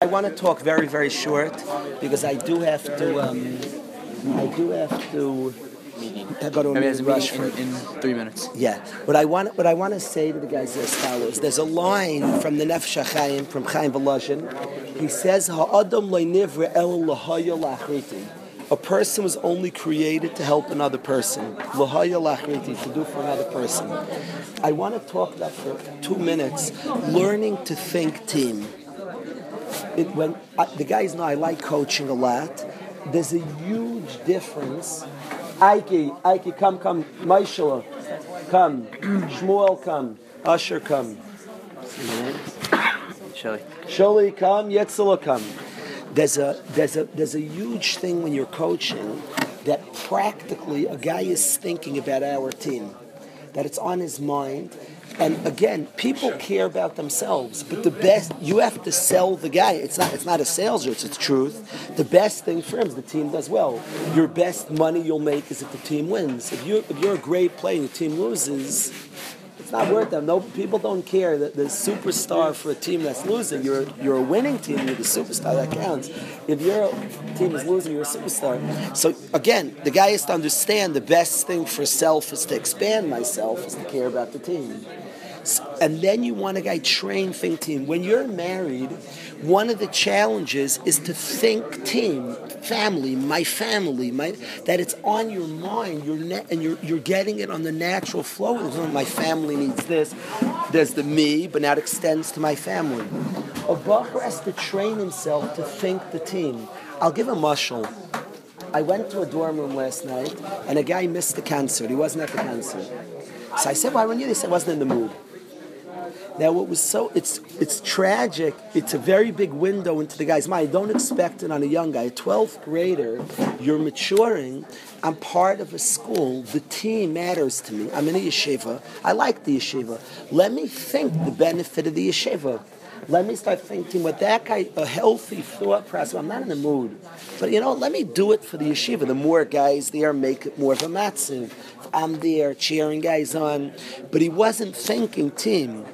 I want to talk very, very short because I do have to. Um, I do have to. I go to a Maybe meeting rush in, in three minutes. yeah. What I want, what I want to say to the guys is as follows. There's a line from the Nefesh HaChaim, from Chaim Volozhin. He says, "Ha'adam el lahaya lachriti." A person was only created to help another person. Lahaya lachriti, to do for another person. I want to talk about for two minutes, learning to think team. It, when I, the guys know I like coaching a lot, there's a huge difference. Ike, Ike, come, come, Maishala, come, Shmuel, come, Usher, come, Shelly. Sholi, come, Yetzila, come. There's a there's a there's a huge thing when you're coaching that practically a guy is thinking about our team, that it's on his mind. And again, people care about themselves, but the best you have to sell the guy. It's not it's not a sales it's it's truth. The best thing for him is the team does well. Your best money you'll make is if the team wins. If you if you're a great player and the team loses, it's not worth them. No, people don't care that the superstar for a team that's losing. You're you're a winning team. You're the superstar that counts. If your team is losing, you're a superstar. So again, the guy has to understand the best thing for self is to expand myself, is to care about the team. And then you want a guy train think team. When you're married, one of the challenges is to think team, family, my family, my that it's on your mind, you're and you're you're getting it on the natural flow. My family needs this. There's the me, but now it extends to my family. A bacher has to train himself to think the team. I'll give a mushal. I went to a dorm room last night, and a guy missed the concert. He wasn't at the concert. So I said, "Why weren't you?" They said, "I wasn't in the mood." Now, what was so it's it's tragic. It's a very big window into the guy's mind. Don't expect it on a young guy. A 12th grader, you're maturing. I'm part of a school. The team matters to me. I'm in a yeshiva. I like the yeshiva. Let me think the benefit of the yeshiva. Let me start thinking what that guy, a healthy thought process. I'm not in the mood, but you know, let me do it for the yeshiva. The more guys there, make it more of a matziv. I'm there cheering guys on, but he wasn't thinking team.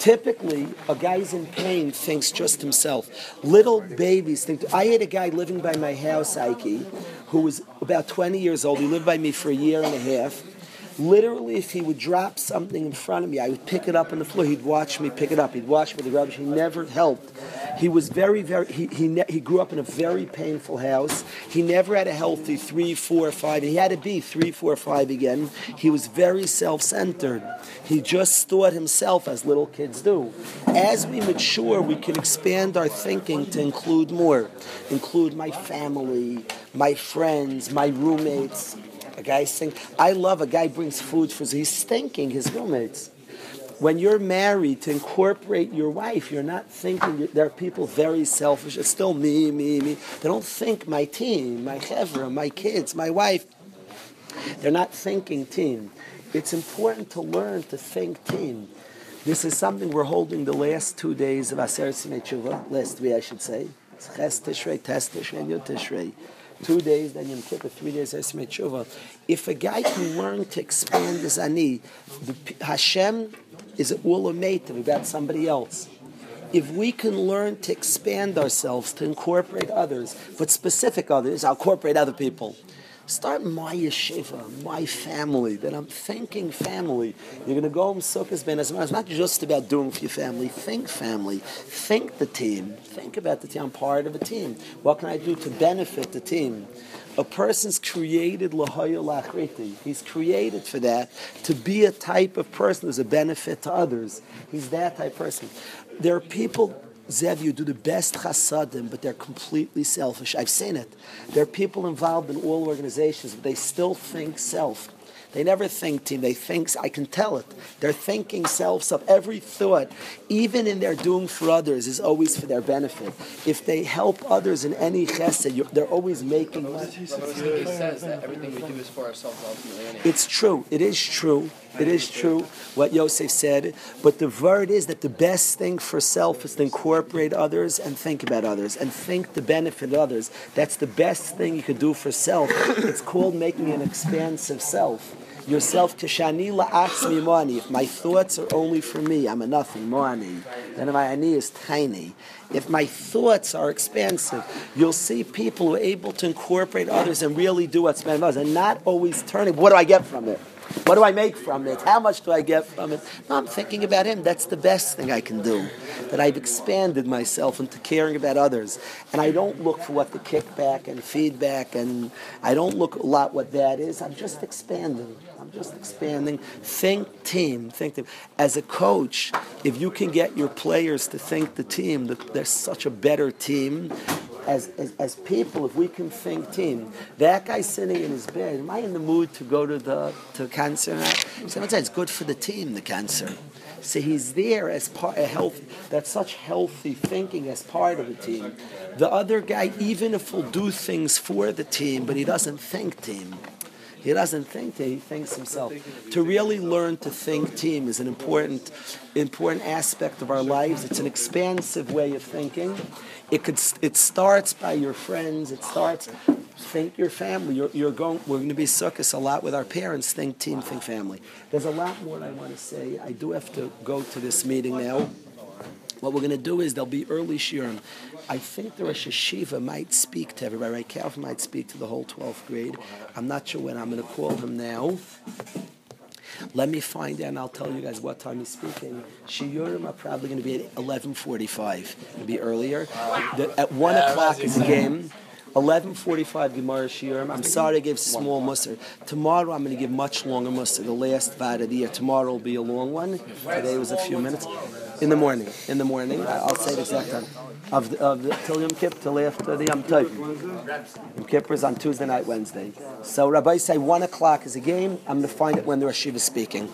Typically, a guy's in pain thinks just himself. Little babies think. I had a guy living by my house, Ike, who was about 20 years old. He lived by me for a year and a half. Literally, if he would drop something in front of me, I would pick it up on the floor. He'd watch me pick it up. He'd watch me with the rubbish. He never helped. He was very, very. He he, ne- he grew up in a very painful house. He never had a healthy three, four, five. He had to be three, four, five again. He was very self-centered. He just thought himself, as little kids do. As we mature, we can expand our thinking to include more, include my family, my friends, my roommates. A guy think I love a guy brings food for he's thinking his roommates. When you're married, to incorporate your wife, you're not thinking. There are people very selfish. It's still me, me, me. They don't think my team, my chevra, my kids, my wife. They're not thinking team. It's important to learn to think team. This is something we're holding the last two days of Aseres Yemei last week I should say. Ches Tishrei, Tes Tishrei, Yud Tishrei. Two days, then Yom Kippur, three days Aseres Yemei. If a guy can learn to expand his ani, the, Hashem is it all amative about somebody else. If we can learn to expand ourselves, to incorporate others, but specific others, I'll incorporate other people. Start my yeshiva, my family, that I'm thinking family. You're going to go home Sukkot Ben It's not just about doing for your family. Think family. Think the team. Think about the team. I'm part of a team. What can I do to benefit the team? A person's created lahaya lachriti. He's created for that to be a type of person who's a benefit to others. He's that type of person. There are people Zev, you do the best chasadim, but they're completely selfish. I've seen it. There are people involved in all organizations, but they still think self. They never think team. They think, I can tell it. They're thinking selves self. Every thought, even in their doing for others, is always for their benefit. If they help others in any chesed, you're- they're always making He says that everything we do is for ourselves ultimately. It's true. It is true. It is true what Yosef said. But the word is that the best thing for self is to incorporate others and think about others and think the benefit of others. That's the best thing you could do for self. It's called making an expansive self. Yourself to kishani la'atzmi money. If my thoughts are only for me, I'm a nothing money. Then my ani is tiny. If my thoughts are expansive, you'll see people who are able to incorporate others and really do what's meant was and not always turning. What do I get from it? What do I make from it? How much do I get from it? No, I'm thinking about him. That's the best thing I can do. That I've expanded myself into caring about others. And I don't look for what the kickback and feedback and I don't look a lot what that is. I'm just expanding. I'm just expanding. Think team. Think team. As a coach, if you can get your players to think the team, that they're such a better team, as, as, as people, if we can think team, that guy sitting in his bed, am I in the mood to go to the to cancer? Sometimes it's good for the team, the cancer. So he's there as part of health. That's such healthy thinking as part of the team. The other guy, even if he'll do things for the team, but he doesn't think team. He doesn't think team, he thinks himself. To really learn to think team is an important, important aspect of our lives. It's an expansive way of thinking. It could. It starts by your friends. It starts. Think your family. You're, you're going. We're going to be circus a lot with our parents. Think team. Think family. There's a lot more I want to say. I do have to go to this meeting now. What we're going to do is there'll be early shiurim. I think the Rosh Hayeshiva might speak to everybody. Right? Calf might speak to the whole 12th grade. I'm not sure when. I'm going to call him now. Let me find out and I'll tell you guys what time he's speaking. Shiurim are probably going to be at 11.45. It'll be earlier. The, at 1 o'clock is the game. 11.45 Gemara Shiurim. I'm sorry I gave small mussar. Tomorrow I'm going to give much longer mussar. The last bad of the year. Tomorrow will be a long one. Today was a few minutes. In the morning. In the morning. I'll say the exact time. Of the, of the till Yom Kippur, till after the Yom Tov. Yom Kippur is on Tuesday night, Wednesday. So Rabbi say 1 o'clock is a game. I'm going to find it when the Hashiva is speaking.